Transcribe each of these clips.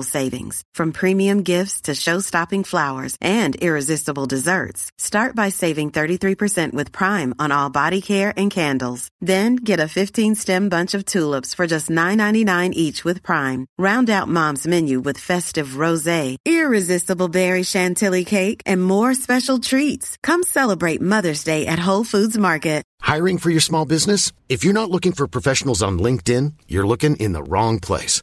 savings. From premium gifts to show-stopping flowers and irresistible desserts. Start by saving 33% with Prime on all body care and candles. Then get a 15-stem bunch of tulips for just $9.99 each with Prime. Round out Mom's menu with festive rosé, irresistible berry chantilly cake, and more special treats. Come celebrate Mother's Day at Whole Foods Market. Hiring for your small business? If you're not looking for professionals on LinkedIn, you're looking in the wrong place.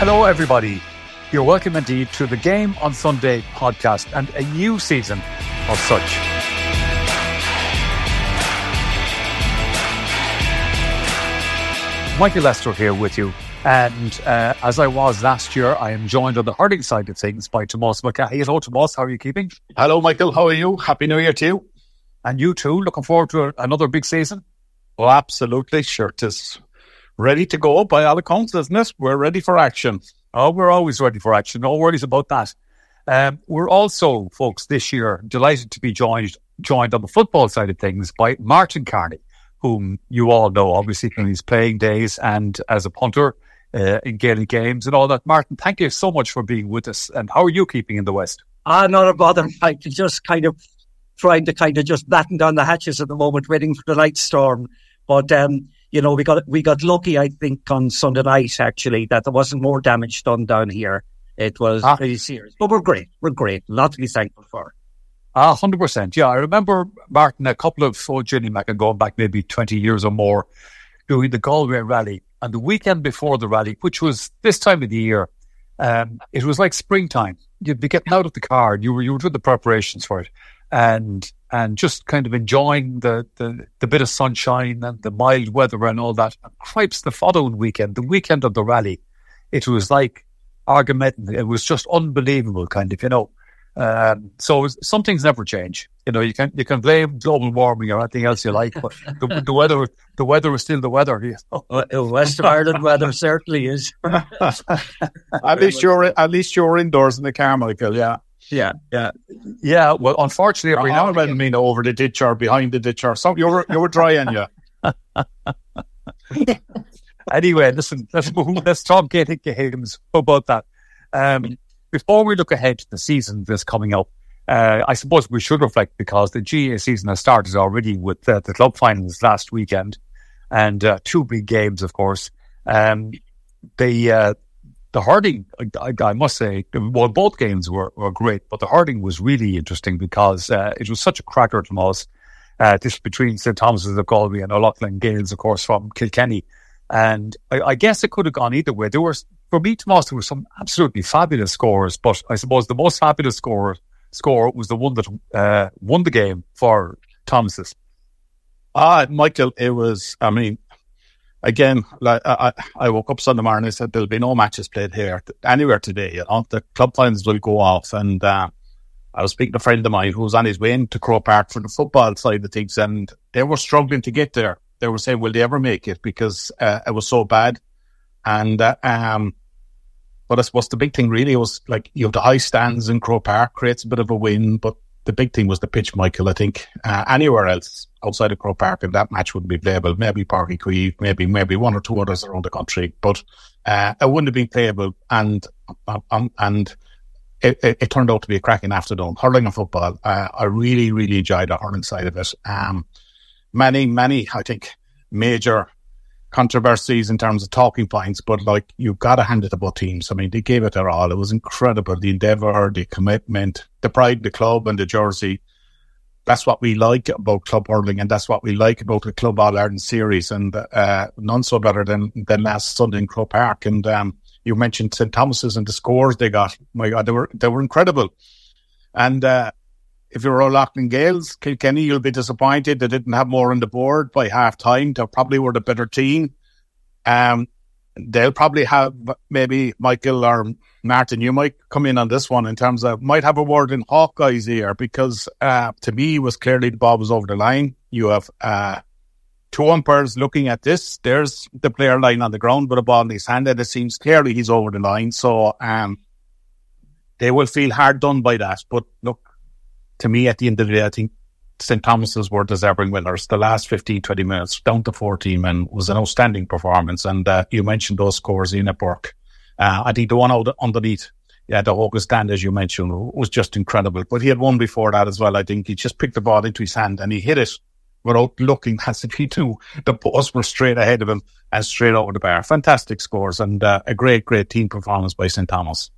Hello, everybody. You're welcome indeed to the Game on Sunday podcast and a new season of such. Michael Lyster here with you. And uh, as I was last year, I am joined on the hurling side of things by Tomas Mulcahy. Hello, Tomas. How are you keeping? Hello, Michael. How are you? Happy New Year to you. And you too. Looking forward to another big season. Oh, absolutely. Sure, it is ready to go by all accounts, isn't it? We're ready for action. Oh, we're always ready for action. No worries about that. Um, we're also, folks, this year delighted to be joined joined on the football side of things by Martin Carney, whom you all know, obviously, from his playing days and as a punter uh, in Gaelic games and all that. Martin, thank you so much for being with us. And how are you keeping in the West? Ah, not a bother. I just kind of trying to kind of just batten down the hatches at the moment, waiting for the night storm. But um, you know, we got we got lucky, I think, on Sunday night actually that there wasn't more damage done down here. It was ah. pretty serious, but we're great. We're great. A lot to be thankful for. Ah, hundred percent. Yeah, I remember Martin a couple of oh, Ginny Mac and going back maybe twenty years or more, doing the Galway rally, and the weekend before the rally, which was this time of the year, um, it was like springtime. You'd be getting out of the car, and you were you were doing the preparations for it, and and just kind of enjoying the, the, the bit of sunshine and the mild weather and all that. And cripes, the following weekend, the weekend of the rally, it was like Armageddon. It was just unbelievable, kind of, you know. Um, so some things never change. You know, you can you can blame global warming or anything else you like, but the, the weather the weather is still the weather. You know? West of Ireland weather certainly is. at least you're at least you're indoors in the car, Michael. Yeah. Yeah, yeah, yeah. Well, unfortunately, every now and then, mean over the ditch or behind the ditch or something. You were you were drying, yeah. anyway, listen. Let's move. Let's talk Gaelic games. How about that? Um, before we look ahead to the season that's coming up, uh, I suppose we should reflect because the GAA season has started already with uh, the club finals last weekend and uh, two big games, of course. Um, the uh, the hurling, I, I, must say, well, both games were, were great, but the hurling was really interesting because uh, it was such a cracker to us. Uh, this between St. Thomas's of Galway and O'Loughlin Gaels, of course, from Kilkenny. And I, I, guess it could have gone either way. There were, for me, Tomas, there were some absolutely fabulous scores, but I suppose the most fabulous score, score was the one that uh, won the game for Thomas's. Ah, Michael, it was, I mean, again, like, I, I woke up Sunday morning and said there'll be no matches played here anywhere today. You know, the club finals will go off. And uh, I was speaking to a friend of mine who was on his way into Croke Park for the football side of things, and they were struggling to get there. They were saying, "Will they ever make it?" Because uh, it was so bad. And uh, um, but I suppose the big thing really was like you have the high stands in Croke Park creates a bit of a win, but the big thing was the pitch, Michael. I think uh, anywhere else outside of Croke Park, and that match wouldn't be playable. Maybe Parky Uí maybe maybe one or two others around the country, but uh, it wouldn't have been playable. And um, um, and it, it, it, turned out to be a cracking afternoon. Hurling and football, uh, I really, really enjoyed the hurling side of it. Um, many, many, I think, major controversies in terms of talking points, but like you've got to hand it to both teams. I mean, they gave it their all. It was incredible. The endeavour, the commitment, the pride, the club, and the jersey. That's what we like about club hurling, and that's what we like about the Club All Ireland series, and uh, none so better than than last Sunday in Croke Park. And um, you mentioned St Thomas's and the scores they got. My God, they were they were incredible. And uh, if you're O'Loughlin Gaels, Kilkenny, you'll be disappointed they didn't have more on the board by half time. They probably were the better team. Um, they'll probably have maybe Michael or Martin. You might come in on this one in terms of might have a word in Hawkeye's ear because uh, to me it was clearly the ball was over the line. You have uh, two umpires looking at this. There's the player lying on the ground with a ball in his hand, and it seems clearly he's over the line. So um, they will feel hard done by that. But look, to me, at the end of the day, I think St. Thomas's were deserving winners. The last 15, 20 minutes, down to 14 and was an outstanding performance. And uh, you mentioned those scores in at Burke. Uh, I think the one out underneath, yeah, the August stand, as you mentioned, was just incredible. But he had one before that as well. I think he just picked the ball into his hand and he hit it without looking as if he knew the posts were straight ahead of him and straight over the bar. Fantastic scores and uh, a great, great team performance by St. Thomas.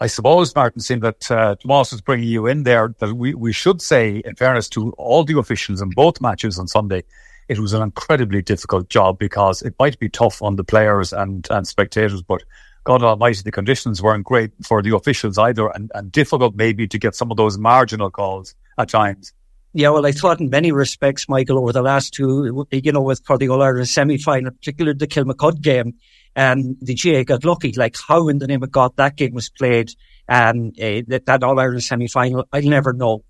I suppose, Martin, seeing that uh, Tomas was bringing you in there, that we, we should say, in fairness to all the officials in both matches on Sunday, it was an incredibly difficult job because it might be tough on the players and, and spectators, but God Almighty, the conditions weren't great for the officials either, and, and difficult maybe to get some of those marginal calls at times. Yeah, well, I thought in many respects, Michael, over the last two, you know, with All Ireland semi final, particularly the Kilmacud game, um, the GAA got lucky. Like how in the name of God that game was played, um, uh, that, that All Ireland semi final, I'll never know.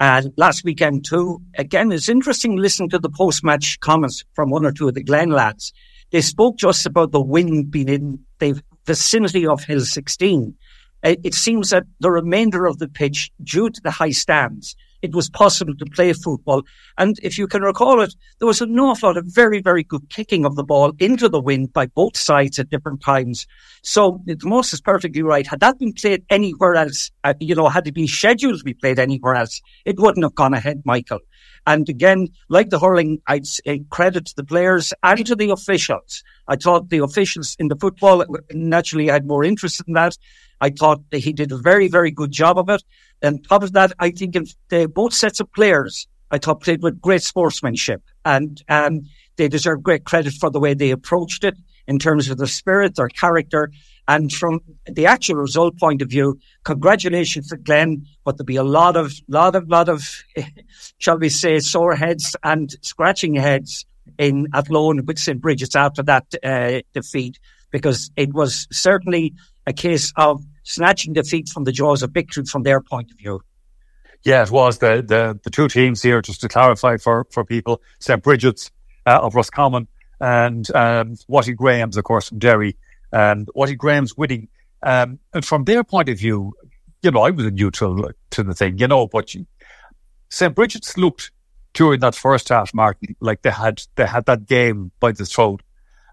And last weekend too, again, it's interesting listening to the post match comments from one or two of the Glen lads. They spoke just about the wind being in the vicinity of Hill 16. It seems that the remainder of the pitch, due to the high stands, it was possible to play football. And if you can recall it, there was an awful lot of very, very good kicking of the ball into the wind by both sides at different times. So the Moss is perfectly right. Had that been played anywhere else, uh, you know, had it been scheduled to be played anywhere else, it wouldn't have gone ahead, Michael. And again, like the hurling, I'd credit to the players and to the officials. I thought the officials in the football naturally had more interest in that. I thought that he did a very, very good job of it. And top of that, I think the, both sets of players, I thought played with great sportsmanship and, um, they deserve great credit for the way they approached it in terms of their spirit, their character. And from the actual result point of view, congratulations to Glen, but there'll be a lot of, lot of, lot of, shall we say, sore heads and scratching heads in at Athlone with St. Brigid's after that uh, defeat, because it was certainly a case of snatching defeat from the jaws of victory from their point of view. Yeah, it was the the, the two teams here. Just to clarify for for people, St Brigid's uh, of Roscommon and um, Watty Graham's, of course, from Derry. And Watty Graham's winning. Um, and from their point of view, you know, I was a neutral to the thing, you know, but St Brigid's looked during that first half, Martin, like they had they had that game by the throat.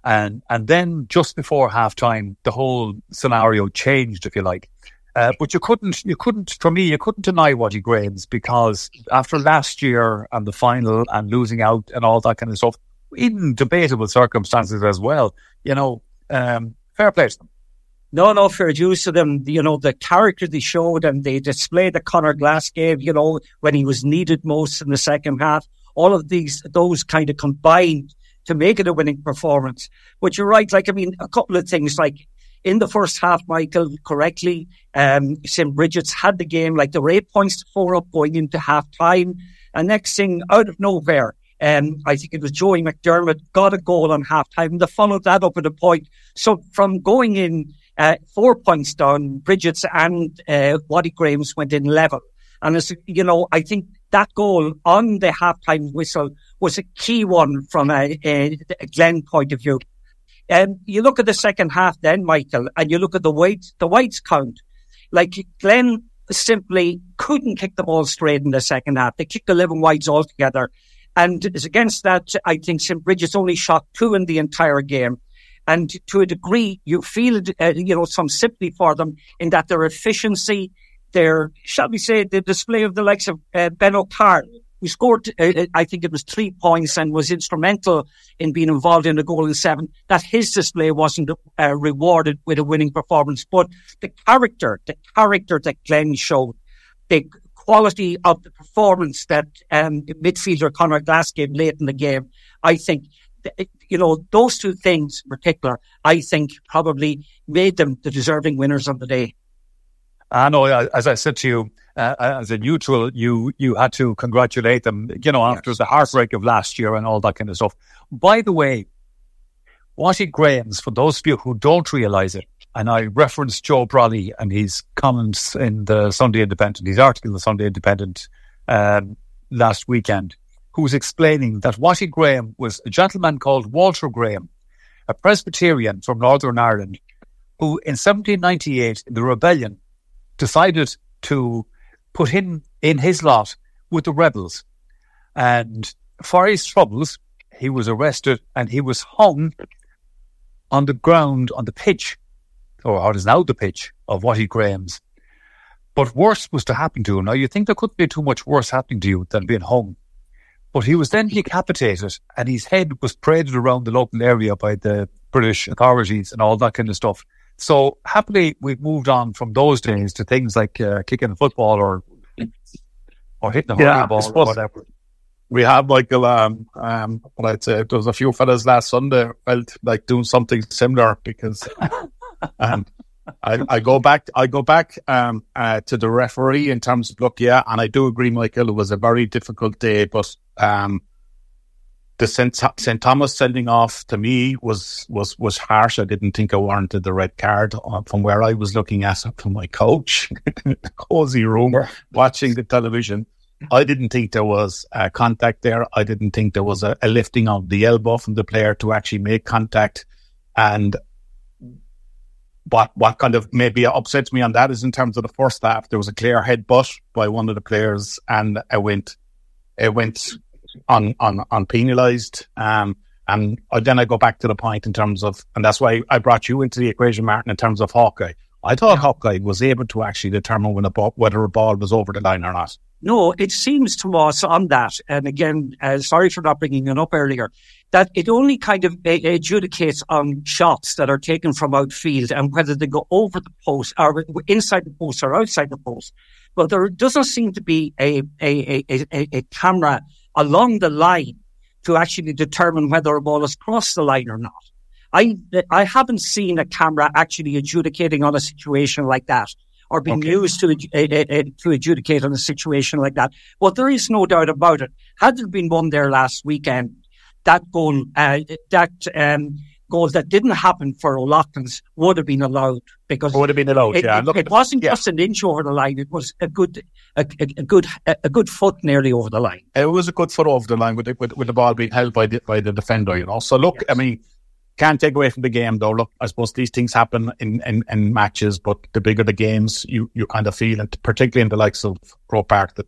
And, and then just before halftime, the whole scenario changed, if you like. Uh, but you couldn't, you couldn't, for me, you couldn't deny Watty Graham's because after last year and the final and losing out and all that kind of stuff, in debatable circumstances as well, you know, um, fair play to them. No, no, fair dues to them. You know, the character they showed and they displayed that Conor Glass gave, you know, when he was needed most in the second half. All of these, those kind of combined to make it a winning performance. But you're right. Like, I mean, a couple of things like in the first half, Michael, correctly, um, St. Brigid's had the game like the eight points to four up going into half time. And next thing out of nowhere, um, I think it was Joey McDermott got a goal on half time. They followed that up at a point. So from going in, uh, four points down, Brigid's and, uh, Watty Graham's went in level. And as you know, I think that goal on the halftime whistle was a key one from a, a, a Glen point of view. Um, you look at the second half then, Michael, and you look at the weight, the whites count. Like Glen simply couldn't kick the ball straight in the second half. They kicked 11 wides altogether. And it's against that, I think St. Brigid's only shot two in the entire game. And to a degree, you feel, uh, you know, some sympathy for them in that their efficiency, their, shall we say, the display of the likes of uh, Ben O'Carroll, who scored, uh, uh, I think it was three points and was instrumental in being involved in the goal in seven, that his display wasn't uh, rewarded with a winning performance. But the character, the character that Glen showed, the quality of the performance that um, midfielder Conor Glass gave late in the game, I think, you know, those two things in particular, I think probably made them the deserving winners of the day. I know, as I said to you, uh, as a neutral, you you had to congratulate them, you know, after yes. the heartbreak of last year and all that kind of stuff. By the way, Watty Graham's, for those of you who don't realise it, and I referenced Joe Brolly and his comments in the Sunday Independent, his article in the Sunday Independent um, last weekend, who was explaining that Watty Graham was a gentleman called Walter Graham, a Presbyterian from Northern Ireland, who in 1798, in the rebellion, decided to put him in his lot with the rebels. And for his troubles, he was arrested and he was hung on the ground, on the pitch, or what is now the pitch of Watty Graham's. But worse was to happen to him. Now, you think there couldn't be too much worse happening to you than being hung. But he was then decapitated and his head was paraded around the local area by the British authorities and all that kind of stuff. So happily, we've moved on from those days to things like uh, kicking a football or or hitting a yeah, ball or whatever. We have Michael. Um, um, but I'd say there was a few fellas last Sunday felt like doing something similar because, um, I, I go back. I go back um, uh, to the referee in terms of look. Yeah, and I do agree, Michael. It was a very difficult day, but um, the St. Thomas sending off to me was was was harsh. I didn't think I warranted the red card uh, from where I was looking at from my coach, cozy room, watching the television. I didn't think there was a contact there. I didn't think there was a, a lifting of the elbow from the player to actually make contact. And what what kind of maybe upsets me on that is in terms of the first half, there was a clear headbutt by one of the players, and it went it went on on on penalised. Um, and then I go back to the point in terms of, and that's why I brought you into the equation, Martin, in terms of Hawkeye. I thought yeah. Hawkeye was able to actually determine when a ball, whether a ball was over the line or not. No, it seems to us on that, and again, uh, sorry for not bringing it up earlier, that it only kind of adjudicates on shots that are taken from outfield and whether they go over the post or inside the post or outside the post. But there doesn't seem to be a, a, a, a, a camera along the line to actually determine whether a ball has crossed the line or not. I I haven't seen a camera actually adjudicating on a situation like that or being okay. used to uh, uh, to adjudicate on a situation like that. But there is no doubt about it. Had there been one there last weekend, that goal, uh, that um, goals that didn't happen for O'Loughlin's would have been allowed because would have been allowed. It, yeah, it, it wasn't yeah. just an inch over the line; it was a good, a, a, a, good, a good foot nearly over the line. It was a good foot over the line with the, with, with the ball being held by the by the defender. You know, so look, yes. I mean. Can't take away from the game though. Look, I suppose these things happen in, in, in matches, but the bigger the games, you, you kind of feel, and particularly in the likes of Croke Park, that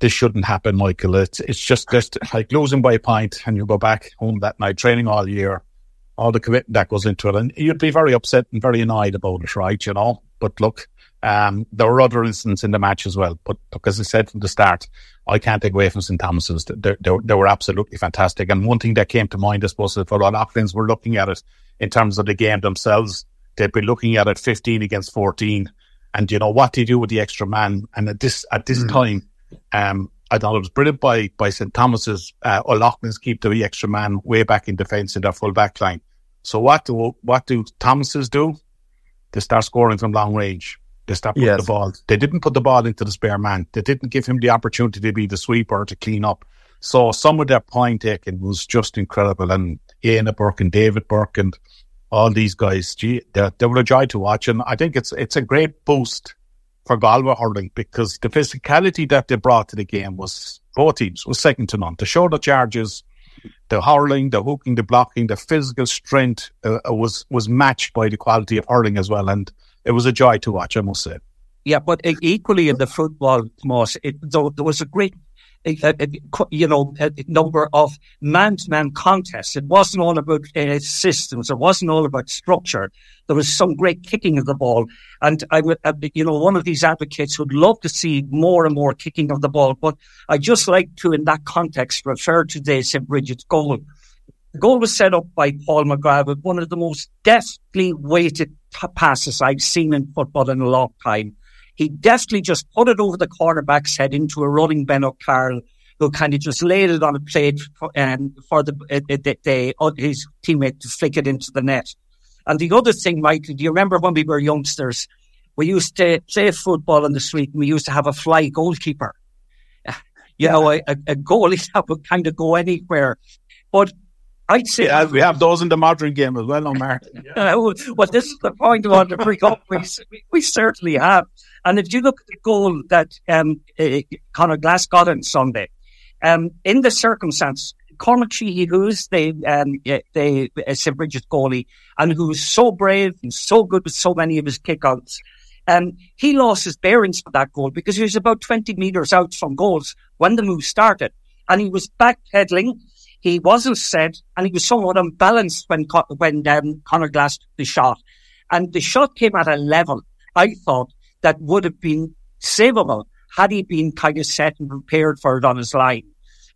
this shouldn't happen, Michael. It's it's just just like losing by a pint, point, and you go back home that night, training all year, all the commitment that goes into it. And you'd be very upset and very annoyed about it, right? You know, but look, um, there were other incidents in the match as well. But look, as I said from the start, I can't take away from St. Thomas's. They, they, they were absolutely fantastic. And one thing that came to mind, I suppose, for all O'Loughlin's were looking at it in terms of the game themselves. They'd be looking at it 15 against 14. And you know, what do you do with the extra man? And at this, at this mm. time, um, I thought it was brilliant by, by St. Thomas's, uh, O'Loughlin's keep the extra man way back in defence in their full back line. So what do what do Thomases do? They start scoring from long range. They start putting yes. the ball. They didn't put the ball into the spare man. They didn't give him the opportunity to be the sweeper to clean up. So some of their point taking was just incredible. And Ian Burke and David Burke and all these guys, gee, they, they were a joy to watch. And I think it's it's a great boost for Galway hurling because the physicality that they brought to the game was both teams was second to none. The shoulder charges the hurling, the hooking, the blocking, the physical strength uh, uh, was was matched by the quality of hurling as well, and it was a joy to watch. I must say. Yeah, but equally in the football, Moss, it, there was a great a, a, you know, a number of man-to-man contests. It wasn't all about uh, systems. It wasn't all about structure. There was some great kicking of the ball. And I would, uh, you know, one of these advocates would love to see more and more kicking of the ball. But I just like to, in that context, refer to the St. Brigid's goal. The goal was set up by Paul McGrath with one of the most deftly weighted passes I've seen in football in a long time. He deftly just put it over the cornerback's head into a running Ben O'Carroll, who kind of just laid it on a plate for, um, for the, uh, the, the uh, his teammate to flick it into the net. And the other thing, Michael, do you remember when we were youngsters? We used to play football in the street and we used to have a fly goalkeeper. You know, a, a goalie that would kind of go anywhere. But I'd say yeah, we have those in the modern game as well, no, Martin. Yeah. well, this is the point I want to bring up. We, we certainly have. And if you look at the goal that um, uh, Conor Glass got on Sunday, um, in the circumstance, Cormac Sheehy, who's the um, the uh, St. Brigid goalie, and who's so brave and so good with so many of his kickouts, um, he lost his bearings for that goal because he was about 20 metres out from goals when the move started. And he was backpedaling. He wasn't set and he was somewhat unbalanced when, when um, Conor Glass took the shot. And the shot came at a level, I thought, that would have been savable had he been kind of set and prepared for it on his line.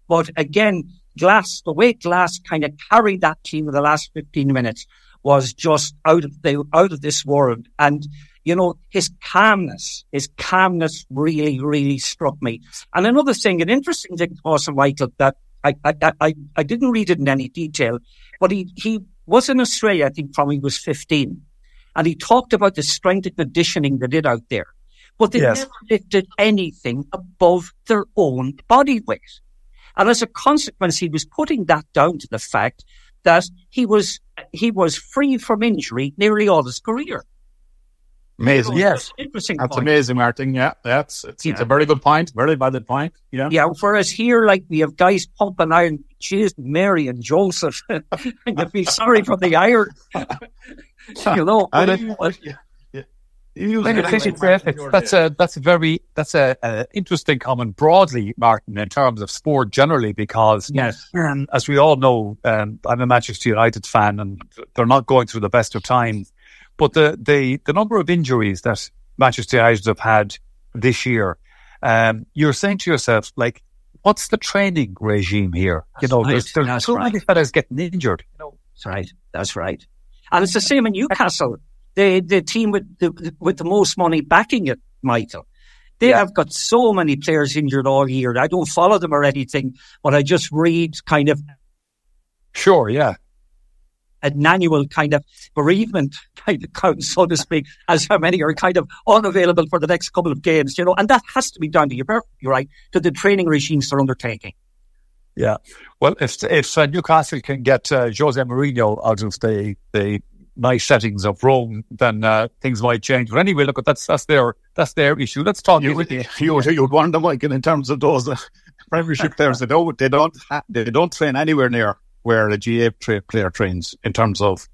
But again, Glass, the way Glass kind of carried that team in the last 15 minutes was just out of the, out of this world. And, you know, his calmness, his calmness really, really struck me. And another thing, an interesting thing also, Michael, that I, I, I, I didn't read it in any detail, but he, he was in Australia, I think, from he was 15. And he talked about the strength and conditioning they did out there. But they yes. never lifted anything above their own body weight. And as a consequence, he was putting that down to the fact that he was, he was free from injury nearly all his career. Amazing. yes. Interesting. That's point. amazing, Martin. Yeah. That's, it's, yeah. it's a very good point. Very valid point. Yeah. Yeah. Whereas here, like we have guys pumping iron, cheese, Mary and Joseph. you'd be sorry for the iron. you know. I but, yeah. That's a that's a very that's a, a, interesting comment broadly, Martin, in terms of sport generally, because yes, um, as we all know, um, I'm a Manchester United fan, and they're not going through the best of times. But the the the number of injuries that Manchester United have had this year, um, you're saying to yourself, like, what's the training regime here? That's you know, right. there's, there's so right. many fellas getting injured. You know, that's right. That's right. And it's the same in Newcastle. The the team with the with the most money backing it, Michael. They yeah. have got so many players injured all year. I don't follow them or anything, but I just read kind of. Sure, yeah. An annual kind of bereavement kind of count, so to speak, as how many are kind of unavailable for the next couple of games, you know, and that has to be down to, you're right, to the training regimes they're undertaking. Yeah. Well, if if uh, Newcastle can get uh, Jose Mourinho out of the the nice settings of Rome, then uh, things might change. But anyway, look, that's that's their that's their issue. Let's talk. You, you, you, you'd wonder, Mike, in terms of those uh, Premiership players, they don't they don't they don't train anywhere near where a GAA tra- player trains in terms of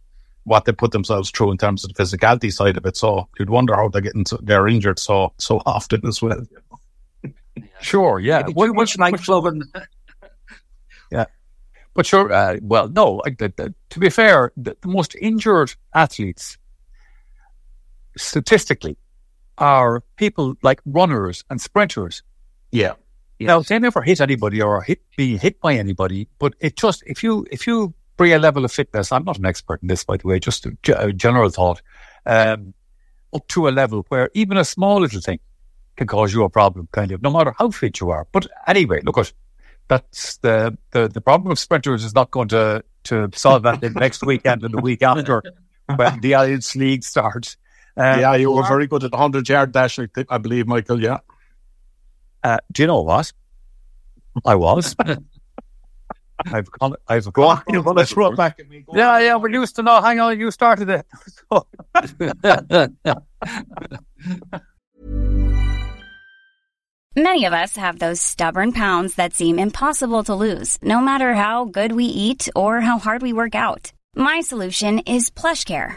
what they put themselves through in terms of the physicality side of it. So you'd wonder how they're getting so, they're injured so so often as well. Sure, yeah. Which, which nightclub and yeah. But sure, uh, well, no, the, the, to be fair, the, the, most injured athletes statistically are people like runners and sprinters. Yeah. Yes. Now, they never hit anybody or hit, be hit by anybody, but it just, if you, if you bring a level of fitness, I'm not an expert in this, by the way, just a, a general thought, um, up to a level where even a small little thing can cause you a problem, kind of, no matter how fit you are. But anyway, look at, that's the, the, the problem of sprinters is not going to, to solve that in next weekend and the week after when the Allianz League starts. Um, yeah, you were very good at the 100 yard dash, I believe, Michael. Yeah. Uh, do you know what? I was. I've gone, I've go on. You want to throw it back at me? Go yeah, on. yeah. We're used to know. Hang on, you started it. Many of us have those stubborn pounds that seem impossible to lose, no matter how good we eat or how hard we work out. My solution is PlushCare.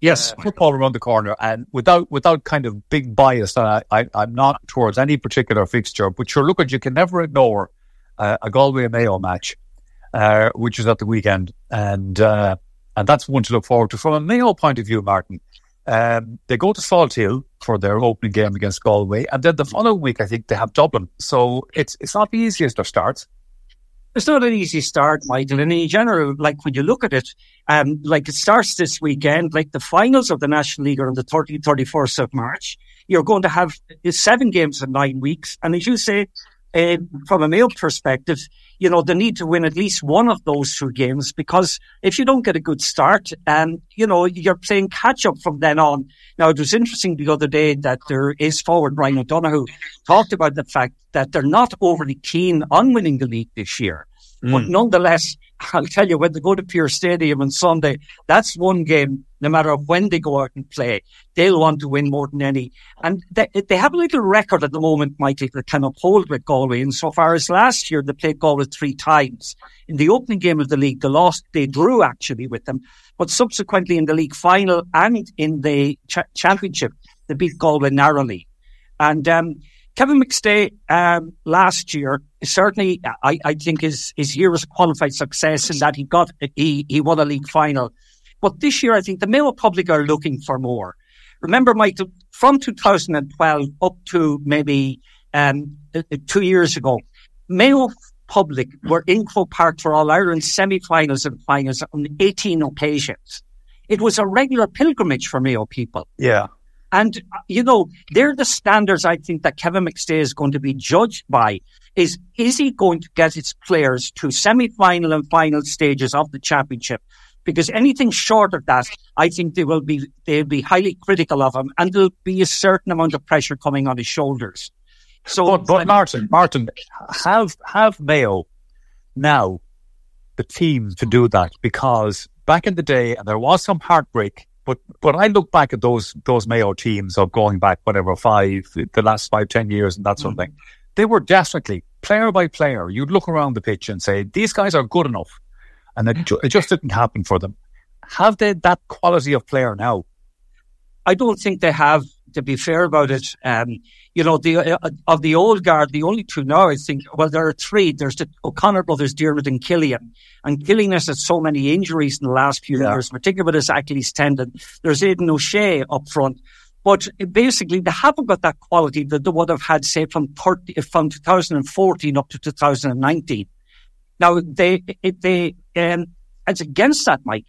Yes. Uh, football around the corner, and without without kind of big bias, I, I, I'm not towards any particular fixture, but sure, look you can never ignore uh, a Galway Mayo match, uh, which is at the weekend, and uh, and that's one to look forward to from a Mayo point of view, Martin. Um, they go to Salt Hill for their opening game against Galway, and then the following week, I think they have Dublin. So it's it's not the easiest of starts. It's not an easy start, Michael. And in general, like when you look at it, um, like it starts this weekend, like the finals of the National League are on the 30th, 31st of March. You're going to have seven games in nine weeks. And as you say, uh, from a Mayo perspective, you know, they need to win at least one of those two games because if you don't get a good start, um, you know, you're playing catch up from then on. Now, it was interesting the other day that there is forward Ryan O'Donoghue talked about the fact that they're not overly keen on winning the league this year. Mm. But nonetheless, I'll tell you, when they go to Pearse Stadium on Sunday, that's one game, no matter when they go out and play, they'll want to win more than any. And they, they have a little record at the moment, Michael, that can uphold with Galway. And so far as last year, they played Galway three times. In the opening game of the league, they lost, they drew actually with them. But subsequently in the league final and in the ch- championship, they beat Galway narrowly. And, um, Kevin McStay um, last year certainly, I, I think his his year was a qualified success in that he got he he won a league final. But this year, I think the Mayo public are looking for more. Remember, Mike, from 2012 up to maybe um, two years ago, Mayo public were in Croke Park for All Ireland semi-finals and finals on 18 occasions. It was a regular pilgrimage for Mayo people. Yeah. And, you know, they're the standards I think that Kevin McStay is going to be judged by is, is he going to get his players to semi-final and final stages of the championship? Because anything short of that, I think they will be, they'll be highly critical of him and there'll be a certain amount of pressure coming on his shoulders. So, but, but Martin, Martin, have, have Mayo now the team to do that because back in the day, and there was some heartbreak but but I look back at those those Mayo teams of going back whatever five the last five ten years and that sort mm of thing. They were definitely player by player. You'd look around the pitch and say these guys are good enough, and it, ju- it just didn't happen for them. Have they that quality of player now? I don't think they have to be fair about it, um, you know, the uh, of the old guard, the only two now, I think, well, there are three. There's the O'Connor brothers, Diarmuid and Cillian. And Cillian has had so many injuries in the last few yeah. years, particularly with his Achilles tendon. There's Aidan O'Shea up front. But basically, they haven't got that quality that they would have had, say, from 30, from 2014 up to 2019. Now, they, they, um, it's against that, Mike.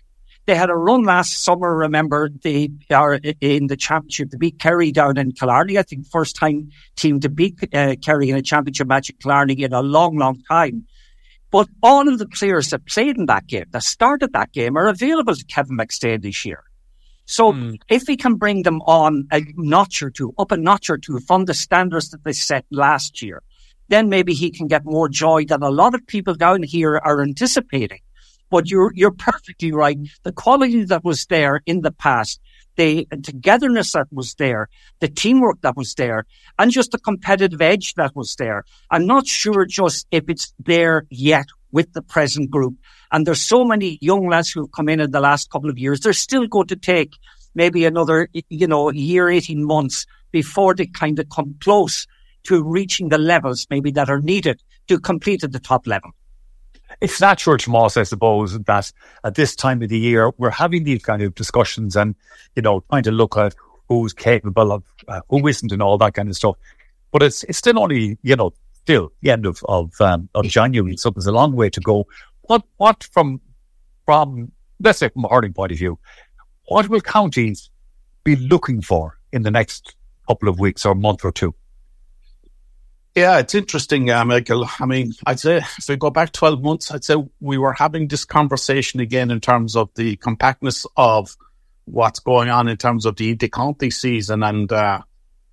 They had a run last summer. Remember, they are in the championship. They beat Kerry down in Killarney. I think first time team to beat uh, Kerry in a championship match at Killarney in a long, long time. But all of the players that played in that game, that started that game, are available to Kevin McStay this year. So mm. if he can bring them on a notch or two, up a notch or two from the standards that they set last year, then maybe he can get more joy than a lot of people down here are anticipating. But you're, you're perfectly right. The quality that was there in the past, the togetherness that was there, the teamwork that was there, and just the competitive edge that was there. I'm not sure just if it's there yet with the present group. And there's so many young lads who have come in in the last couple of years. They're still going to take maybe another, you know, year, 18 months before they kind of come close to reaching the levels maybe that are needed to complete at the top level it's natural to us, I suppose, that at this time of the year, we're having these kind of discussions and, you know, trying to look at who's capable of, uh, who isn't and all that kind of stuff. But it's, it's still only, you know, still the end of of, um, of January, so there's a long way to go. What what from from let's say from a hurling point of view, what will counties be looking for in the next couple of weeks or month or two? Yeah, it's interesting, uh, Michael. I mean, I'd say if we go back 12 months, I'd say we were having this conversation again in terms of the compactness of what's going on in terms of the county season. And, uh,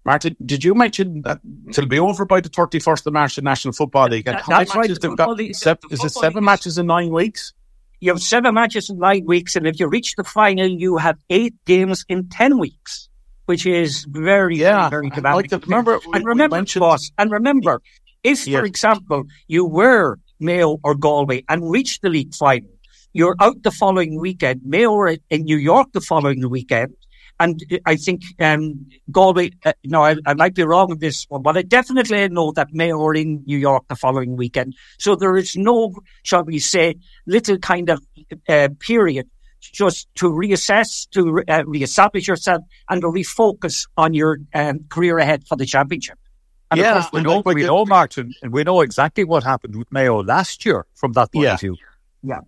Martin, did you mention that it'll be over by the 31st of March, the National Football League? And That- how many right. they've got? League- Seven, is it seven matches in nine weeks? You have seven matches in nine weeks, and if you reach the final, you have eight games in ten weeks, which is very, Yeah, very, very like to remember- and remember, boss, and remember, if, for example, you were Mayo or Galway and reached the league final, you're out the following weekend. Mayo are in New York the following weekend. And I think um, Galway, uh, no, I, I might be wrong on this one, but I definitely know that Mayo are in New York the following weekend. So there is no, shall we say, little kind of uh, period just to reassess, to re- uh, reestablish yourself, and to refocus on your um, career ahead for the championship. And Yeah, of course, we know, we know, Martin, and we know exactly what happened with Mayo last year from that point Yeah. of view. Yeah,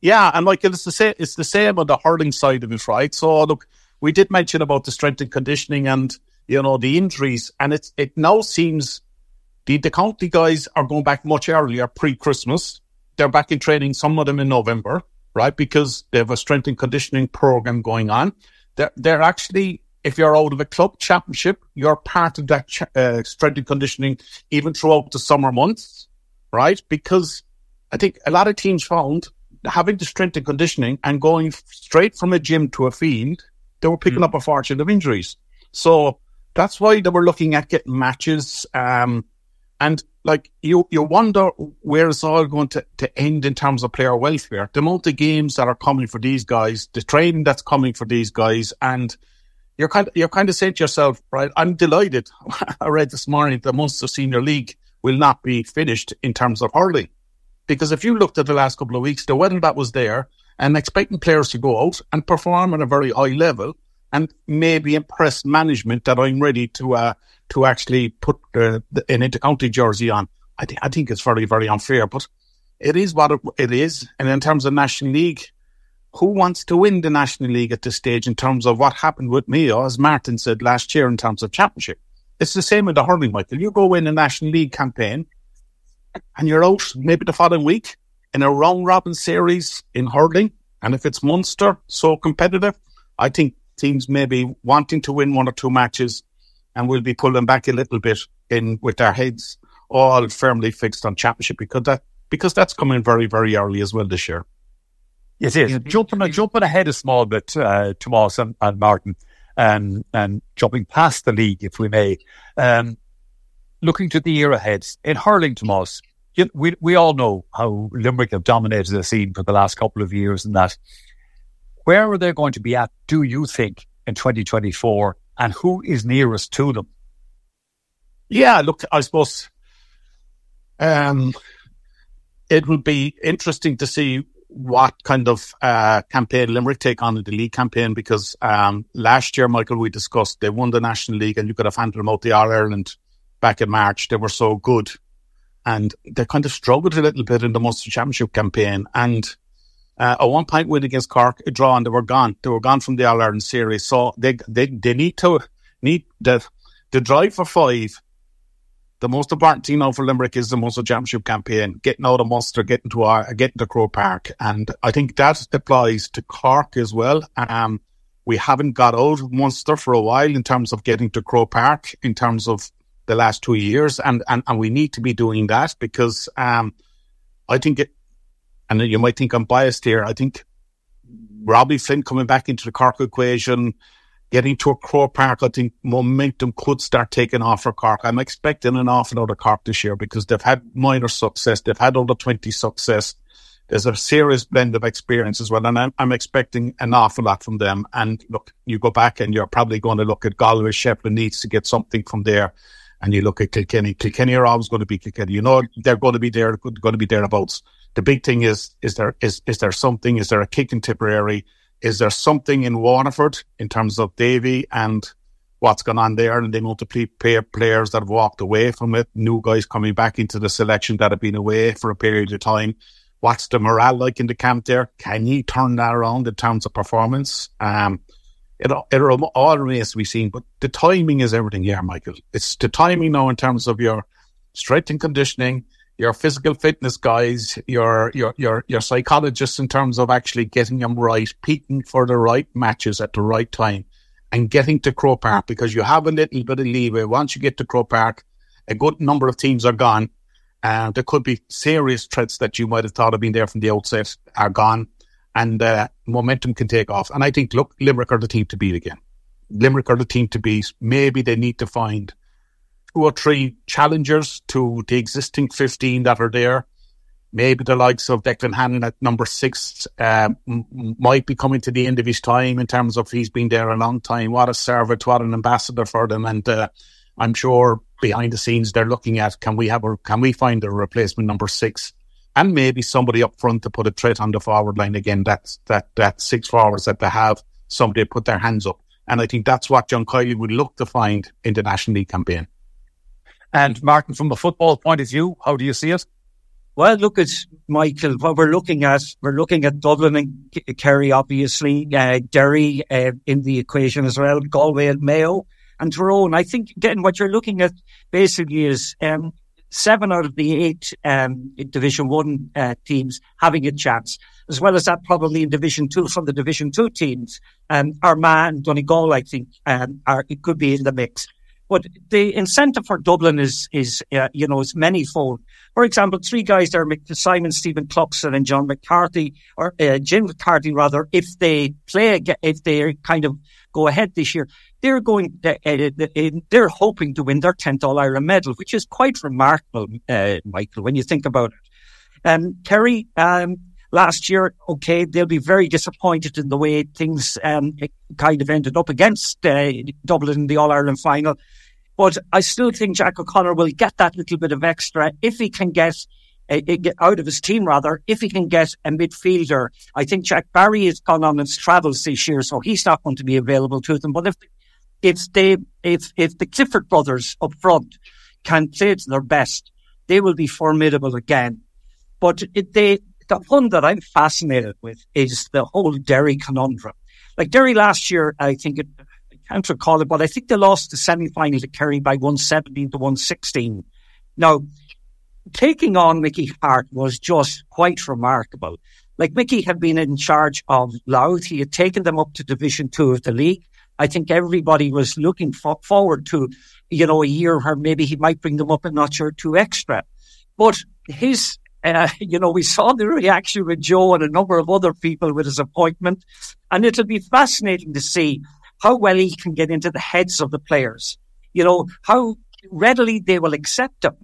Yeah, and like it's the same. It's the same on the hurling side of it, right? So look, we did mention about the strength and conditioning and you know the injuries, and it's it now seems the the county guys are going back much earlier, pre Christmas. They're back in training. Some of them in November, right? Because they have a strength and conditioning program going on. They're they're actually. If you're out of a club championship, you're part of that uh, strength and conditioning even throughout the summer months, right? Because I think a lot of teams found having the strength and conditioning and going straight from a gym to a field, they were picking up a fortune of injuries. So that's why they were looking at getting matches. Um, and like you, you wonder where it's all going to, to end in terms of player welfare. The amount of games that are coming for these guys, the training that's coming for these guys, and you're kind of, you're kind of saying to yourself, right? I'm delighted. I read this morning that Munster Senior League will not be finished in terms of hurling. Because if you looked at the last couple of weeks, the weather that was there and expecting players to go out and perform at a very high level and maybe impress management that I'm ready to, uh, to actually put uh, an intercounty jersey on. I think, I think it's very, very unfair, but it is what it, it is. And in terms of National League, who wants to win the National League at this stage in terms of what happened with Mayo, as Martin said last year in terms of championship? It's the same in the hurling, Michael. You go in a National League campaign and you're out maybe the following week in a round robin series in hurling. And if it's Munster so competitive, I think teams may be wanting to win one or two matches and we'll be pulling back a little bit in with our heads all firmly fixed on championship because that because that's coming very, very early as well this year. It is. Jumping, jumping ahead a small bit, uh, Tomas and, and Martin, and, and jumping past the league, if we may. Um, looking to the year ahead, in hurling, Tomas, you, we, we all know how Limerick have dominated the scene for the last couple of years and that. Where are they going to be at, do you think, in 2024? And who is nearest to them? Yeah, look, I suppose um, it will be interesting to see what kind of uh, campaign Limerick take on in the league campaign because um, last year, Michael, we discussed they won the National League and you could have handed them out the All Ireland back in March. They were so good. And they kind of struggled a little bit in the Munster Championship campaign. And uh, a one point win against Cork, a draw, and they were gone. They were gone from the All Ireland series. So they, they, they need to, need the, the drive for five the most important thing now for Limerick is the Munster Championship campaign, getting out of Munster, getting to our, getting to Croke Park, and I think that applies to Cork as well. Um, we haven't got out of Munster for a while in terms of getting to Croke Park in terms of the last two years, and and, and we need to be doing that because um, I think it, and you might think I'm biased here. I think Robbie Flynn coming back into the Cork equation getting to a Croke Park, I think momentum could start taking off for Cork. I'm expecting an awful lot of Cork this year because they've had minor success. They've had under 20 success. There's a serious blend of experience as well. And I'm, I'm expecting an awful lot from them. And look, you go back and you're probably going to look at Galway. Shefflin needs to get something from there. And you look at Kilkenny. Kilkenny are always going to be Kilkenny. You know, they're going to be there, going to be thereabouts. The big thing is, is there, is, is there something? Is there a kick in Tipperary? Is there something in Waterford in terms of Davy and what's gone on there and the amount of players that have walked away from it, new guys coming back into the selection that have been away for a period of time. What's the morale like in the camp there? Can he turn that around in terms of performance? Um, it, it all remains to be seen, but the timing is everything here, Michael. It's the timing now in terms of your strength and conditioning, your physical fitness guys, your your your your psychologists in terms of actually getting them right, peaking for the right matches at the right time and getting to Croke Park because you have a little bit of leeway. Once you get to Croke Park, a good number of teams are gone. And there could be serious threats that you might have thought have been there from the outset are gone. And uh, momentum can take off. And I think, look, Limerick are the team to beat again. Limerick are the team to beat. Maybe they need to find two or three challengers to the existing 15 that are there maybe the likes of Declan Hannon at number six uh, m- might be coming to the end of his time in terms of he's been there a long time. What a servant, what an ambassador for them, and uh, I'm sure behind the scenes they're looking at can we have a can we find a replacement number six. And maybe somebody up front to put a threat on the forward line again. That's that that six forwards that they have, somebody put their hands up. And I think that's what John Kiely would look to find in the National League campaign. And Martin, from a football point of view, how do you see it? Well, look at Michael. What we're looking at, we're looking at Dublin and Kerry, obviously, uh, Derry uh, in the equation as well, Galway and Mayo and Tyrone. I think again, what you're looking at basically is um, seven out of the eight um, Division One uh, teams having a chance, as well as that probably in Division Two from the Division Two teams. Um, Armagh and Donegal, I think, um, are it could be in the mix. But the incentive for Dublin is, is uh, you know, is manyfold. For example, three guys there, Simon, Stephen Cluxton and John McCarthy, or uh, Jim McCarthy rather, if they play, if they kind of go ahead this year, they're going, uh, uh they're hoping to win their 10th All Ireland medal, which is quite remarkable, uh, Michael, when you think about it. Um, Kerry, um, last year, okay, they'll be very disappointed in the way things um, kind of ended up against uh, Dublin in the All Ireland final. But I still think Jack O'Connor will get that little bit of extra if he can get uh, out of his team rather, if he can get a midfielder. I think Jack Barry has gone on his travels this year, so he's not going to be available to them. But if if they if if the Clifford brothers up front can play to their best, they will be formidable again. But it, they the one that I'm fascinated with is the whole Derry conundrum. Like Derry last year, I think it, can't recall it, but I think they lost the semi final to Kerry by 117 to 116. Now, taking on Mickey Harte was just quite remarkable. Like Mickey had been in charge of Louth. He had taken them up to Division Two of the league. I think everybody was looking for, forward to, you know, a year where maybe he might bring them up a notch or two extra. But his, uh, you know, we saw the reaction with Joe and a number of other people with his appointment. And it'll be fascinating to see how well he can get into the heads of the players, you know, how readily they will accept him.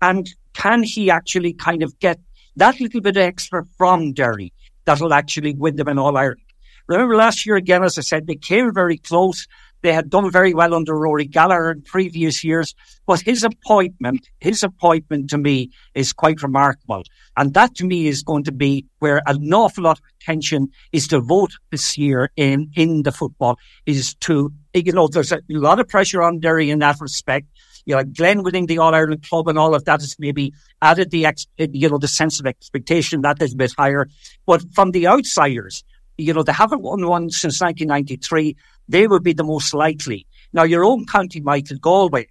And can he actually kind of get that little bit extra from Derry that'll actually win them in All Ireland? Remember last year again, as I said, they came very close. They had done very well under Rory Gallagher in previous years, but his appointment, his appointment to me is quite remarkable. And that to me is going to be where an awful lot of attention is devoted this year in, in the football is to, you know, there's a lot of pressure on Derry in that respect. You know, Glen winning the All Ireland club and all of that has maybe added the, ex, you know, the sense of expectation that is a bit higher. But from the outsiders, you know, they haven't won one since 1993. They would be the most likely. Now, your own county, Michael, Galway.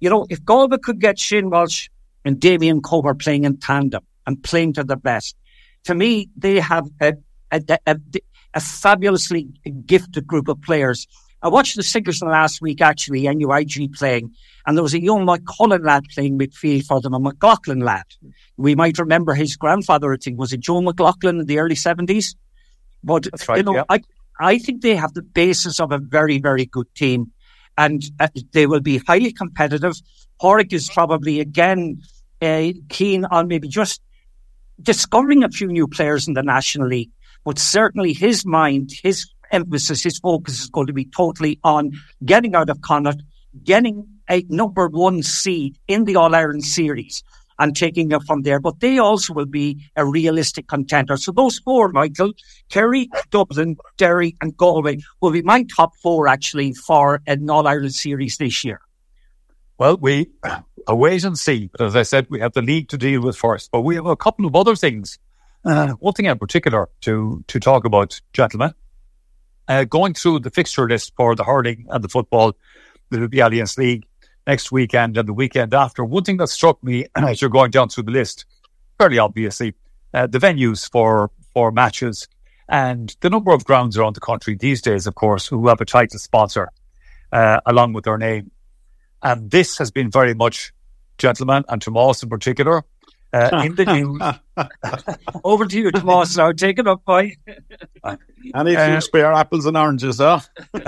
You know, if Galway could get Shane Walsh and Damien Comer playing in tandem and playing to their best, to me, they have a, a, a, a fabulously gifted group of players. I watched the Sigerson last week, actually, NUIG playing, and there was a young McCullen lad playing midfield for them, a McLaughlin lad. We might remember his grandfather, I think, was it Joe McLaughlin in the early 70s? But right, you know, yeah. I I think they have the basis of a very very good team, and uh, they will be highly competitive. Pádraig is probably again uh, keen on maybe just discovering a few new players in the National League, but certainly his mind, his emphasis, his focus is going to be totally on getting out of Connacht, getting a number one seed in the All Ireland series. And taking it from there. But they also will be a realistic contender. So those four, Michael, Kerry, Dublin, Derry, and Galway will be my top four actually for an All Ireland series this year. Well, we a wait and see. But as I said, we have the league to deal with first. But we have a couple of other things. Uh, one thing in particular to to talk about, gentlemen. Uh, going through the fixture list for the hurling and the football, the, the Allianz League next weekend and the weekend after. One thing that struck me as you're going down through the list, fairly obviously, uh, the venues for for matches and the number of grounds around the country these days, of course, who have a title sponsor uh, along with their name. And this has been very much, gentlemen, and Tomas in particular, uh, in the news. Over to you, Tomas. Now take it up, boy. Any uh, spare apples and oranges, huh?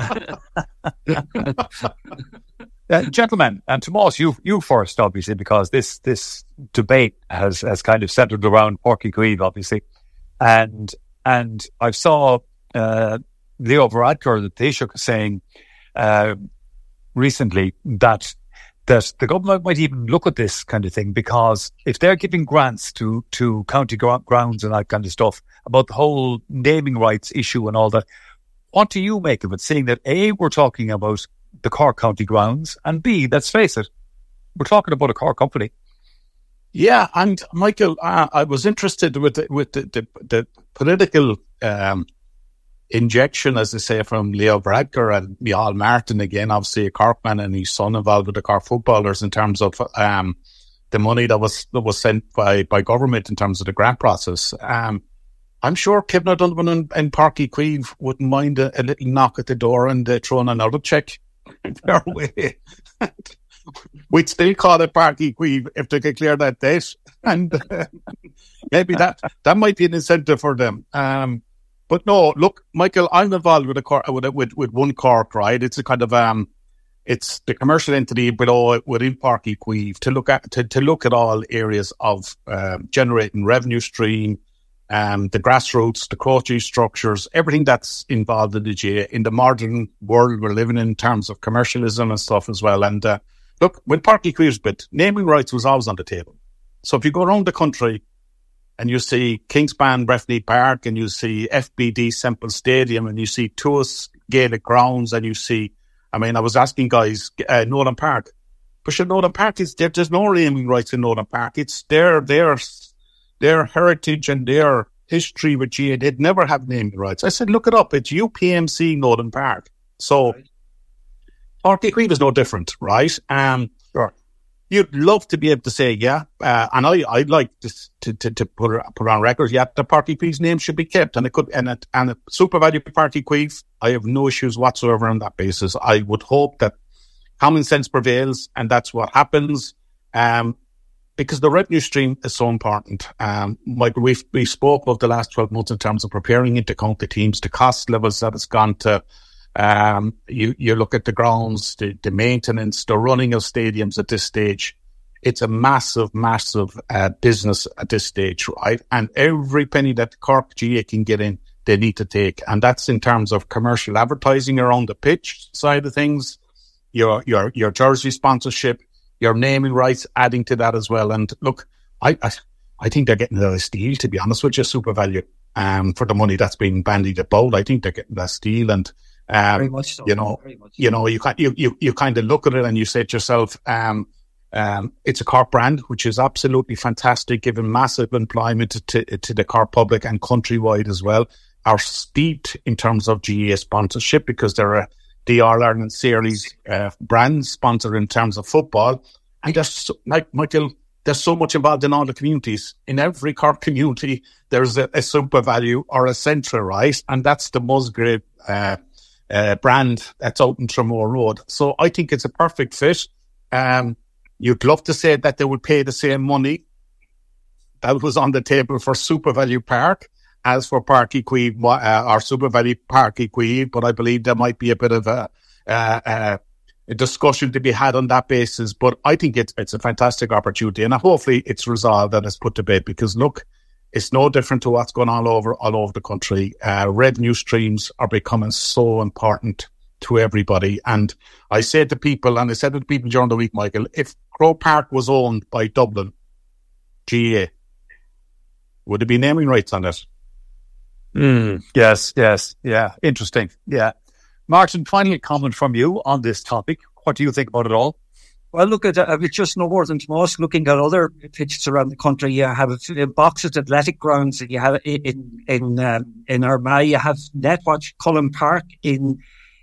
uh, gentlemen, and Tomas, you you first, obviously, because this this debate has has kind of centered around Uí Chaoimh, obviously, and and I saw uh, Leo Varadkar, the Taoiseach, saying uh, recently that that the government might even look at this kind of thing because if they're giving grants to to county grounds and that kind of stuff about the whole naming rights issue and all that, what do you make of it? Seeing that a we're talking about the Cork County grounds, and b let's face it, we're talking about a Cork company. Yeah, and Michael, uh, I was interested with the, with the, the, the political um, injection, as they say, from Leo Varadkar and Micheál Martin again, obviously a Corkman and his son involved with the Cork footballers in terms of um, the money that was that was sent by, by government in terms of the grant process. Um, I'm sure Kevin O'Donovan and, and Páirc Uí wouldn't mind a, a, little knock at the door and uh, throwing another check their way. We'd still call it Páirc Uí Chaoimh if they could clear that debt. And uh, maybe that, that might be an incentive for them. Um, but no, look, Michael, I'm involved with a car with, with with one Cork, right? It's a kind of um, it's the commercial entity below within Páirc Uí Chaoimh to look at to, to look at all areas of uh, generating revenue stream, um, the grassroots, the coaching structures, everything that's involved in the GAA in the modern world we're living in, in terms of commercialism and stuff as well. And uh, look, when Páirc Uí Chaoimh's bit, naming rights was always on the table. So if you go around the country and you see Kingspan Breffni Park and you see FBD Semple Stadium and you see Tuas Gaelic Grounds and you see, I mean, I was asking guys, uh, Nowlan Park, but sure, Nowlan Park is there, there's no naming rights in Nowlan Park. It's their, their, their heritage and their history with GAA. They'd never have naming rights. I said, look it up. It's UPMC Nowlan Park. So, right. Páirc Uí is no different, right? Um, sure you'd love to be able to say, yeah, uh, and I, I'd like to, to, to, to put, put on record, yeah, the Uí Chaoimh's name should be kept and it could, and it, and a SuperValu Páirc Uí Chaoimh, I have no issues whatsoever on that basis. I would hope that common sense prevails and that's what happens. Um, because the revenue stream is so important. Um, like we we spoke of the last 12 months in terms of preparing into county teams, the cost levels that it's gone to, um, you, you look at the grounds, the, the maintenance, the running of stadiums at this stage. It's a massive, massive uh, business at this stage, right? And every penny that Cork GAA can get in, they need to take. And that's in terms of commercial advertising around the pitch side of things, your, your, your jersey sponsorship, your naming rights adding to that as well. And look, I, I, I think they're getting a steal, to be honest with you, SuperValu, um, for the money that's being bandied about. I think they're getting that steal and, um, Very much so. You know, you know, you, you, you, you kind of look at it and you say to yourself, um, um, it's a car brand, which is absolutely fantastic, giving massive employment to, to the car public and countrywide as well. Are steeped in terms of GAA sponsorship because they're a the All Ireland Series uh, brand sponsor in terms of football. And there's so, like Michael, there's so much involved in all the communities. In every Cork community, there's a, a SuperValu or a Centra, right? And that's the Musgrave uh, uh, brand that's out in Tramore Road. So I think it's a perfect fit. Um, you'd love to say that they would pay the same money that was on the table for SuperValu Park as for Uí Chaoimh uh, or SuperValu Páirc Uí Chaoimh, but I believe there might be a bit of a, uh, uh, a discussion to be had on that basis. But I think it's it's a fantastic opportunity, and hopefully it's resolved and it's put to bed. Because look, it's no different to what's going on all over all over the country. Uh, revenue streams are becoming so important to everybody. And I said to people, and I said to people during the week, Michael, if Croke Park was owned by Dublin, GAA. Would there be naming rights on it? Mm, yes, yes, yeah. Interesting. Yeah. Martin, finally, comment from you on this topic. What do you think about it all? Well, look at uh, it's just no more than Tomas looking at other pitches around the country. You have uh, Box-It Athletic Grounds. and You have in in um, in Armagh. You have Netwatch Cullen Park in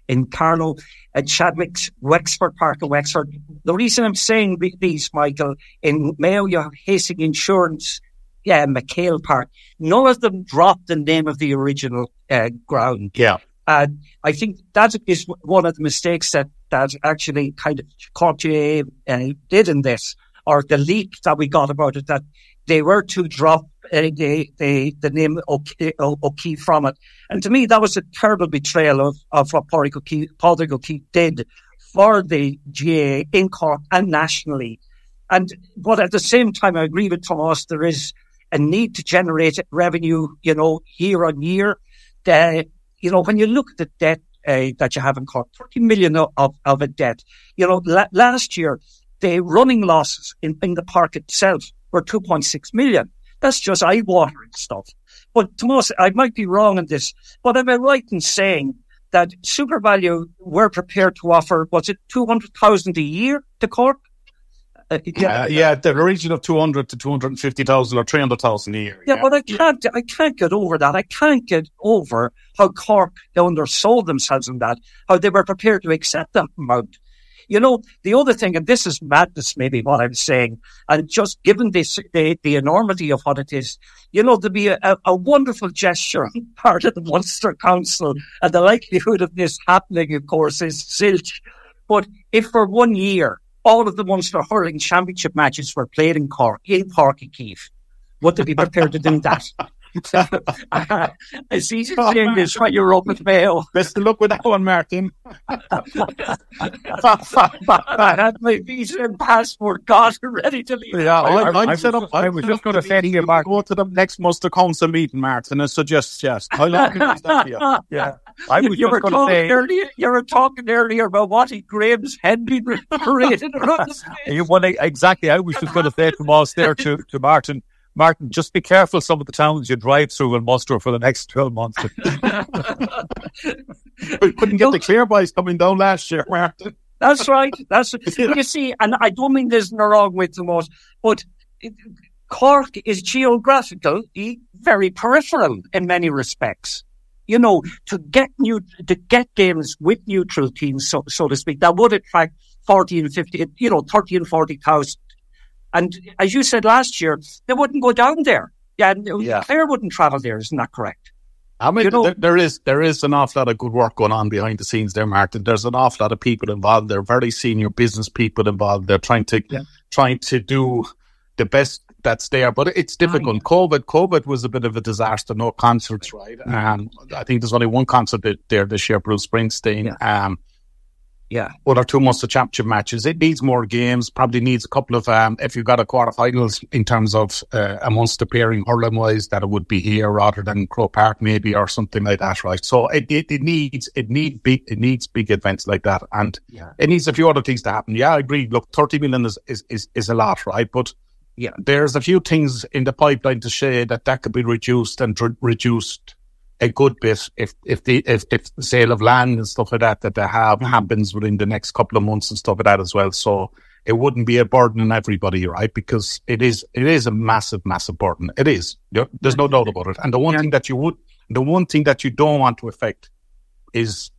in Carlow and Chadwick's Wexford Park in Wexford. The reason I'm saying these, Michael, in Mayo you have Hastings Insurance, yeah, McHale Park. None of them dropped the name of the original uh, ground. Yeah. And I think that is one of the mistakes that, that actually kind of Cartier uh, did in this, or the leak that we got about it, that they were to drop uh, the, the, the name O'Keefe from it. And to me, that was a terrible betrayal of, of what Padraig O'Keefe, O'Keefe did for the GAA in Cork and nationally. And, but at the same time, I agree with Tomas. there is a need to generate revenue, you know, year on year. The, you know, when you look at the debt uh, that you have in Cork, 30 million of, of a debt, you know, la- last year, the running losses in, in the park itself were 2.6 million. That's just eye watering stuff. But Tomas, I might be wrong in this, but am I right in saying that SuperValu were prepared to offer, was it 200,000 a year to Cork? Yeah, yeah, the region of 200 to 250,000 or 300,000 a year. Yeah, yeah, but I can't, I can't get over that. I can't get over how Cork undersold themselves in that, how they were prepared to accept that amount. You know, the other thing, and this is madness, maybe what I'm saying, and just given this, the, the enormity of what it is, you know, to be a, a wonderful gesture on part of the Munster Council, and the likelihood of this happening, of course, is zilch. But if for one year all of the Munster hurling championship matches were played in Cork, in Cork and Keith. Would they be prepared to do that? it's easy to say this when you're up at Mayo. Best of luck with that one, Martin. I had my visa and passport got ready to leave. Yeah, I, I, I, set up. I was just going to say to you, Mark, go to the next Munster Council meeting, Martin, and suggest yes. How long is that you? Yeah. I was you were talking say, earlier. You were talking earlier about what he Graham's head being paraded around the space. exactly. I was just going to say from us there to, to Martin Martin, just be careful some of the towns you drive through in Munster for the next 12 months. we couldn't get the clearbuys coming down last year, Martin. That's right. That's you see, and I don't mean there's no wrong with the most, but Cork is geographical, eh, very peripheral in many respects. You know, to get new, to get games with neutral teams, so, so to speak, that would attract 40 and 50, you know, 30 and 40,000 and as you said last year, they wouldn't go down there. Yeah, uh, yeah. Clare wouldn't travel there. Isn't that correct? I mean, you know, there, there is there is an awful lot of good work going on behind the scenes there, Martin. There's an awful lot of people involved. They're very senior business people involved. They're trying to yeah. trying to do the best that's there, but it's difficult. COVID, COVID was a bit of a disaster. No concerts, right? Um, I think there's only one concert there this year, Bruce Springsteen. Yeah. Um, yeah. One or two Munster Championship matches. It needs more games, probably needs a couple of, um, if you've got a quarterfinals in terms of uh, a Munster pairing hurling wise, that it would be here rather than Croke Park maybe or something like that, right? So it, it, it needs, it need big, it needs big events like that. And yeah. it needs a few other things to happen. Yeah, I agree. Look, 30 million is, is, is, is a lot, right? But yeah, there's a few things in the pipeline to say that that could be reduced and re- reduced a good bit if if the if, if the sale of land and stuff like that that they have happens within the next couple of months and stuff like that as well. So it wouldn't be a burden on everybody, right? Because it is it is a massive, massive burden. It is. There's no doubt about it. And the one yeah. thing that you would the one thing that you don't want to affect is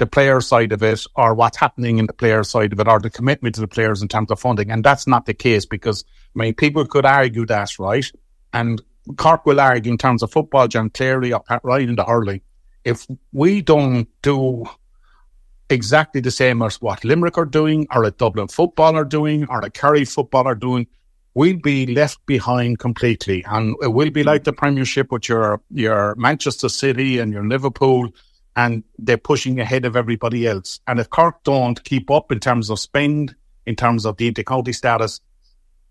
the player side of it or what's happening in the player side of it or the commitment to the players in terms of funding. And that's not the case because I mean people could argue that, right? And Cork will argue in terms of football, John Cleary or Pat Ryan in the hurling, if we don't do exactly the same as what Limerick are doing, or a Dublin football are doing, or a Kerry football are doing, we'll be left behind completely. And it will be like the Premiership with your, your Manchester City and your Liverpool, and they're pushing ahead of everybody else. And if Cork don't keep up in terms of spend, in terms of the intercounty status,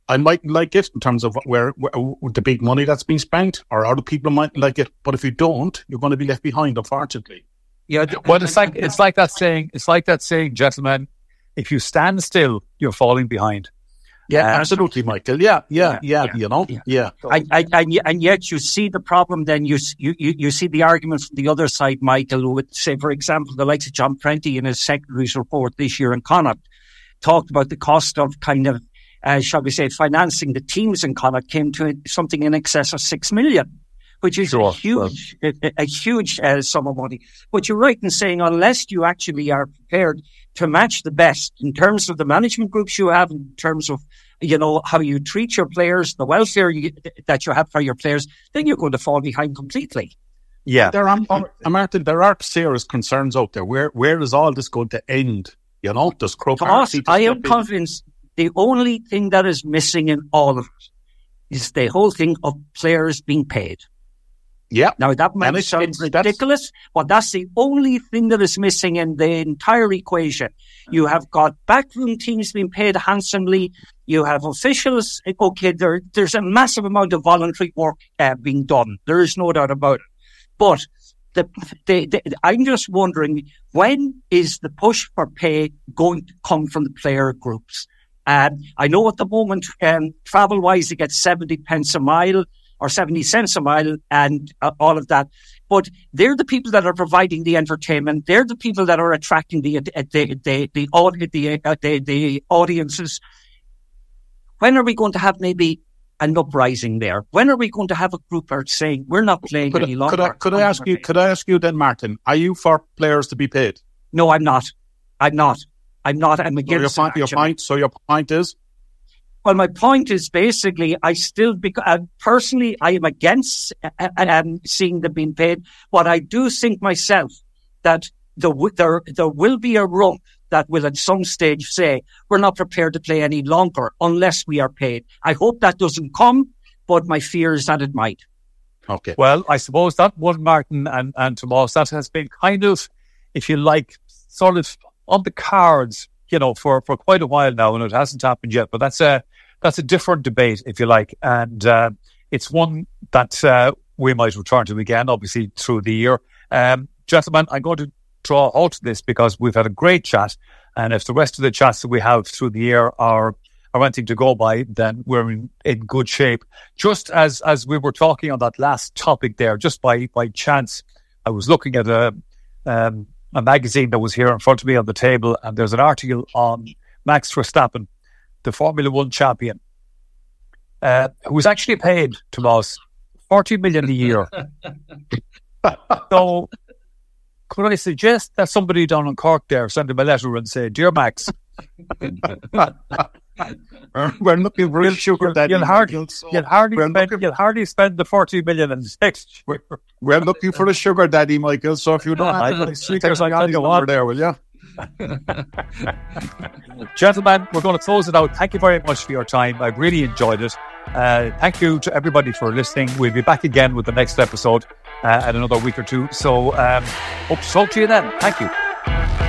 I might like it in terms of where, where, the big money that's being spent, or other people might like it. But if you don't, you're going to be left behind, unfortunately. Yeah, well, it's like it's like that saying. It's like that saying, gentlemen. If you stand still, you're falling behind. Yeah, absolutely, Michael. Yeah, yeah, yeah, yeah, you know, yeah. yeah. And, and, and, yet you see the problem then you, you, you, you see the argument from the other side, Michael, who would say, for example, the likes of John Prenty in his secondaries report this year in Connacht talked about the cost of kind of, uh, shall we say, financing the teams in Connacht came to something in excess of six million. Which is Sure, a huge, a, a huge uh, sum of money. But you're right in saying unless you actually are prepared to match the best in terms of the management groups you have, in terms of you know, how you treat your players, the welfare you, that you have for your players, then you're going to fall behind completely. Yeah. There are, uh, Martin, there are serious concerns out there. Where, where is all this going to end? You know, does Croke To us, I am convinced the only thing that is missing in all of it is the whole thing of players being paid. Yeah. Now that might it's- sound it's- that's- ridiculous, but that's the only thing that is missing in the entire equation. You have got backroom teams being paid handsomely. You have officials. Okay, there, there's a massive amount of voluntary work uh, being done. There is no doubt about it. But the, the, the, I'm just wondering when is the push for pay going to come from the player groups? Um, I know at the moment, um, travel wise, they get 70 pence a mile or 70 cents a mile and uh, all of that. But they're the people that are providing the entertainment. They're the people that are attracting the, uh, the, the, the, the, uh, the, the audiences. When are we going to have maybe an uprising there? When are we going to have a group saying we're not playing Could, any I- longer? could I, could I ask you, could I ask you then, Martin, are you for players to be paid? No, I'm not. I'm not. I'm not. I'm So your, against point, your point, so your point is? Well, my point is basically, I still, bec- uh, personally, I am against uh, uh, um, seeing them being paid, but I do think myself that there, there, there will be a rump that will at some stage say, we're not prepared to play any longer unless we are paid. I hope that doesn't come, but my fear is that it might. Okay. Well, I suppose that one, Martin and, and Tomas, that has been kind of, if you like, sort of on the cards, you know, for, for quite a while now, and it hasn't happened yet. But that's a that's a different debate, if you like, and uh, it's one that uh, we might return to again, obviously through the year. Um, gentlemen, I'm going to draw halt to this because we've had a great chat, and if the rest of the chats that we have through the year are are anything to go by, then we're in, in good shape. Just as as we were talking on that last topic there, just by by chance, I was looking at a um, a magazine that was here in front of me on the table, and there's an article on Max Verstappen, the Formula One champion, uh, who was actually paid, Tomas, forty million a year. so, could I suggest that somebody down in Cork there send him a letter and say, "Dear Max, We're looking for a sugar daddy. you'll hardly, you'll hardly we're, spend, looking, you'll hardly spend the forty million in next year." we're looking for a sugar daddy, Michael. So if you don't I- have I any think there's like daddy go on. there, will you? Gentlemen, we're going to close it out. Thank you very much for your time. I've really enjoyed it. Uh, thank you to everybody for listening. We'll be back again with the next episode uh, in another week or two. So, um, hope to talk to you then. Thank you.